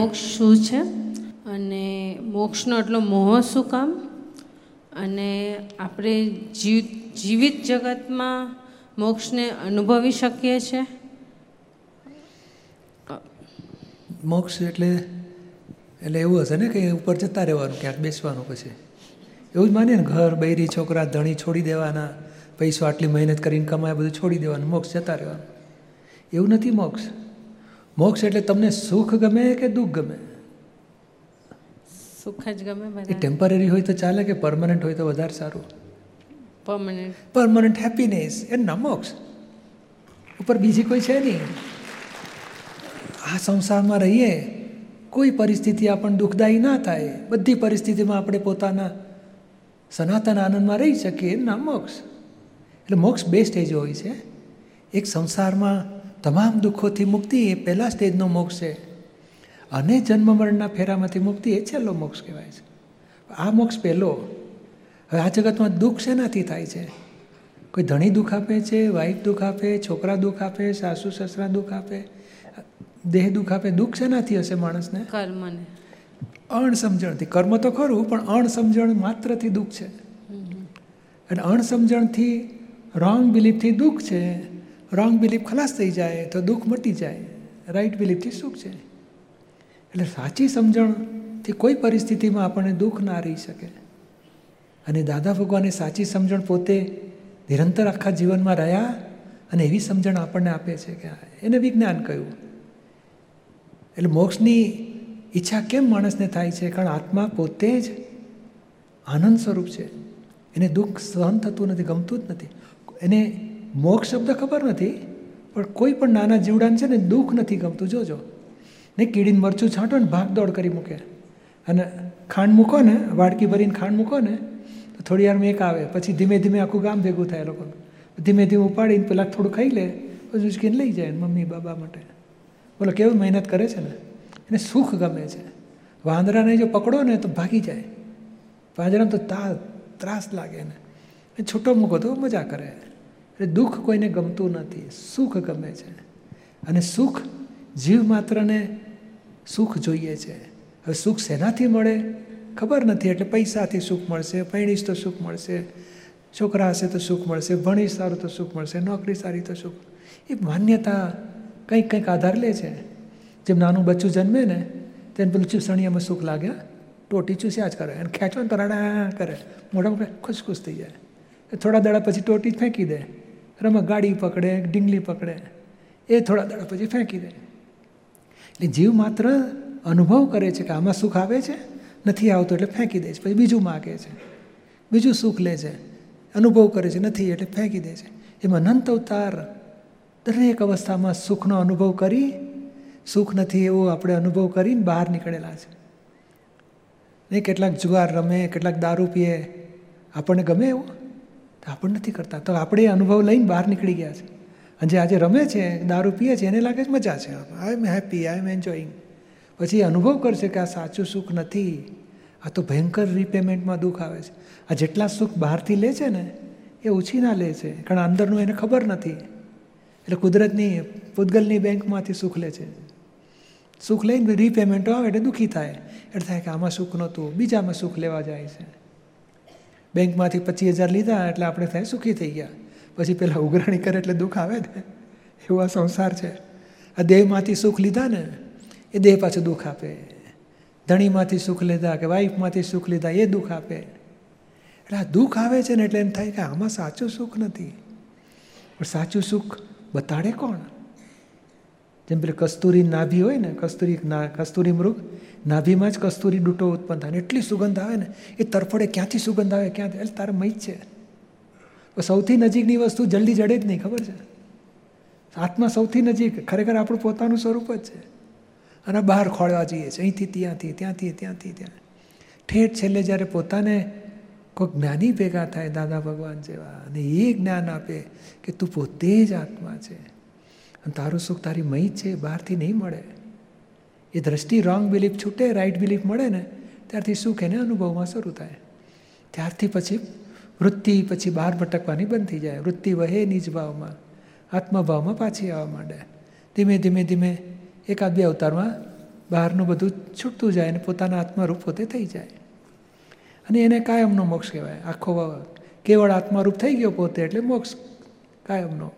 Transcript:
મોક્ષ શું છે? અને મોક્ષનો એટલો મોહ શું કામ? અને આપણે જીવ, જીવિત જગતમાં મોક્ષને અનુભવી શકીએ છીએ મોક્ષ એટલે એટલે એવું હશે ને કે ઉપર જતા રહેવાનું, ક્યાંક બેસવાનું પછી. એવું જ માનીએ ને, ઘર, બૈરી, છોકરા, ધણી છોડી દેવાના, પૈસો આટલી મહેનત કરીને કમાય, બધું છોડી દેવાનું, મોક્ષ જતા રહેવાનું. એવું નથી મોક્ષ. મોક્ષ એટલે તમને સુખ ગમે કે દુઃખ ગમે? સુખ જ ગમે એ ટેમ્પરરી હોય તો ચાલે કે પરમનન્ટ હોય તો વધારે સારું? પરમનન્ટ પરમનન્ટ હેપીનેસ એ ના મોક્ષ. ઉપર બીજી કોઈ છે નહીં. આ સંસારમાં રહીએ કોઈ પરિસ્થિતિ આપણને દુઃખદાયી ના થાય. બધી પરિસ્થિતિમાં આપણે પોતાના સનાતન આનંદમાં રહી શકીએ. ના મોક્ષ. એટલે મોક્ષ બે સ્ટેજ હોય છે. એક સંસારમાં તમામ દુઃખોથી મુક્તિ એ પહેલા સ્ટેજનો મોક્ષ છે. અને જન્મ મરણના ફેરામાંથી મુક્તિ એ છેલ્લો મોક્ષ કહેવાય છે. આ મોક્ષ પહેલો. હવે આ જગતમાં દુઃખ શેનાથી થાય છે? કોઈ ધણી દુઃખ આપે છે વાઈફ દુઃખ આપે છોકરા દુઃખ આપે સાસુ સસરા દુઃખ આપે દેહ દુઃખ આપે દુઃખ શેનાથી હશે માણસને? કર્મને. અણસમજણથી. કર્મ તો ખરું પણ અણસમજણ માત્રથી દુઃખ છે. અને અણસમજણથી રોંગ બિલીફથી દુઃખ છે. રોંગ બિલીફ ખલાસ થઈ જાય તો દુઃખ મટી જાય. રાઈટ બિલીફથી સુખ છે. એટલે સાચી સમજણથી કોઈ પરિસ્થિતિમાં આપણને દુઃખ ના રહી શકે. અને દાદા ભગવાને સાચી સમજણ પોતે નિરંતર આખા જીવનમાં રહ્યા અને એવી સમજણ આપણને આપે છે કે એને વિજ્ઞાન કહ્યું. એટલે મોક્ષની ઈચ્છા કેમ માણસને થાય છે? કારણ આત્મા પોતે જ આનંદ સ્વરૂપ છે. એને દુઃખ સહન થતું નથી, ગમતું જ નથી. એને મોક્ષ શબ્દ ખબર નથી, પણ કોઈ પણ નાના જીવડાને છે ને દુઃખ નથી ગમતું. જોજો. ને કીડીને મરચું છાંટો ને ભાગ દોડ કરી મૂકે. અને ખાંડ મૂકો ને, વાડકી ભરીને ખાંડ મૂકો ને, તો થોડી વારમાં એક આવે. પછી ધીમે ધીમે આખું ગામ ભેગું થાય લોકોનું. ધીમે ધીમે ઉપાડીને પેલા થોડું ખાઈ લે ઉચકીને લઈ જાય મમ્મી, બાબા માટે. બોલો, કેવું મહેનત કરે છે ને? એને સુખ ગમે છે. વાંદરાને જો પકડો ને તો ભાગી જાય. પાંજરામાં તો તા, ત્રાસ લાગે ને છૂટો મૂકો તો મજા કરે. એટલે દુઃખ કોઈને ગમતું નથી. સુખ ગમે છે. અને સુખ જીવ માત્રને સુખ જોઈએ છે. હવે સુખ શેનાથી મળે? ખબર નથી. એટલે પૈસાથી સુખ મળશે, પૈણીશ તો સુખ મળશે, છોકરા હશે તો સુખ મળશે, ભણીશ સારું તો સુખ મળશે, નોકરી સારી તો સુખ એ માન્યતા કંઈક કંઈક આધાર લે છે. જેમ નાનું બચ્ચું જન્મે ને તેને પેલું ચૂસણીયામાં સુખ લાગે, હા? ટોટી ચૂસ્યા જ કરે. અને ખેંચો ને તો રડા કરે. મોઢામાં ખુશ ખુશ થઈ જાય. થોડા દાડા પછી ટોટી ફેંકી દે. રમા ગાડી પકડે ડીંગલી પકડે, એ થોડા દાડા પછી ફેંકી દે. એટલે જીવ માત્ર અનુભવ કરે છે કે આમાં સુખ આવે છે, નથી આવતું એટલે ફેંકી દે છે. પછી બીજું માગે છે, બીજું સુખ લે છે, અનુભવ કરે છે, નથી એટલે ફેંકી દે છે. એમાં અનંત અવતાર દરેક અવસ્થામાં સુખનો અનુભવ કરી, સુખ નથી એવો આપણે અનુભવ કરીને બહાર નીકળેલા છે. નહીં કેટલાક જુગાર રમે, કેટલાક દારૂ પીએ, આપણને ગમે એવું? તો આપણને નથી કરતા. તો આપણે અનુભવ લઈને બહાર નીકળી ગયા છે. અને જે આજે રમે છે, દારૂ પીએ છે, એને લાગે છે મજા છે. આઈ am happy I M enjoying પછી અનુભવ કરશે કે આ સાચું સુખ નથી. આ તો ભયંકર રીપેમેન્ટમાં દુઃખ આવે છે. આ જેટલા સુખ બહારથી લે છે ને, એ ઉછીના લે છે. કારણ અંદરનું એને ખબર નથી. એટલે કુદરતની, પૂતગલની બેંકમાંથી સુખ લે છે. સુખ લઈને રીપેમેન્ટો આવે એટલે દુઃખી થાય. એટલે થાય કે આમાં સુખ નહોતું. બીજામાં સુખ લેવા જાય છે. બેંકમાંથી પચીસ હજાર લીધા એટલે આપણે થાય સુખી થઈ ગયા. પછી પેલા ઉઘરાણી કરે એટલે દુઃખ આવે ને. એવો આ સંસાર છે. આ દેહમાંથી સુખ લીધા ને, એ દેહ પાછું દુઃખ આપે. ધણીમાંથી સુખ લીધા કે વાઈફમાંથી સુખ લીધા, એ દુઃખ આપે. એટલે આ દુઃખ આવે છે ને એટલે એમ થાય કે આમાં સાચું સુખ નથી. પણ સાચું સુખ બતાડે કોણ? જેમ પેલી કસ્તુરી નાભી હોય ને, કસ્તુરી કસ્તુરી મૃગ, નાભીમાં જ કસ્તુરી ડૂટો ઉત્પન્ન થાય ને, એટલી સુગંધ આવે ને, એ તરફડે ક્યાંથી સુગંધ આવે, ક્યાંથી? એટલે તારે મય જ છે સૌથી નજીકની વસ્તુ જલ્દી જડે જ નહીં, ખબર છે? આત્મા સૌથી નજીક, ખરેખર આપણું પોતાનું સ્વરૂપ જ છે. અને બહાર ખોળવા જઈએ છીએ, અહીંથી, ત્યાંથી ત્યાંથી ત્યાંથી ત્યાં ઠેઠ છેલ્લે જ્યારે પોતાને કોઈક જ્ઞાની ભેગા થાય, દાદા ભગવાન જેવા, અને એ જ્ઞાન આપે કે તું પોતે જ આત્મા છે. અને તારું સુખ તારી મહી છે બહારથી નહીં મળે. એ દ્રષ્ટિ રોંગ બિલીફ છૂટે રાઈટ બિલીફ મળે ને, ત્યારથી સુખ એને અનુભવમાં શરૂ થાય. ત્યારથી પછી વૃત્તિ પછી બહાર ભટકવાની બંધ થઈ જાય. વૃત્તિ વહે નિજ ભાવમાં. આત્મભાવમાં પાછી આવવા માંડે. ધીમે ધીમે ધીમે એકાદ બે અવતારમાં બહારનું બધું છૂટતું જાય અને પોતાના આત્મારૂપ પોતે થઈ જાય. અને એને કાયમનો મોક્ષ કહેવાય. આખો કેવળ આત્મારૂપ થઈ ગયો પોતે એટલે મોક્ષ કાયમનો.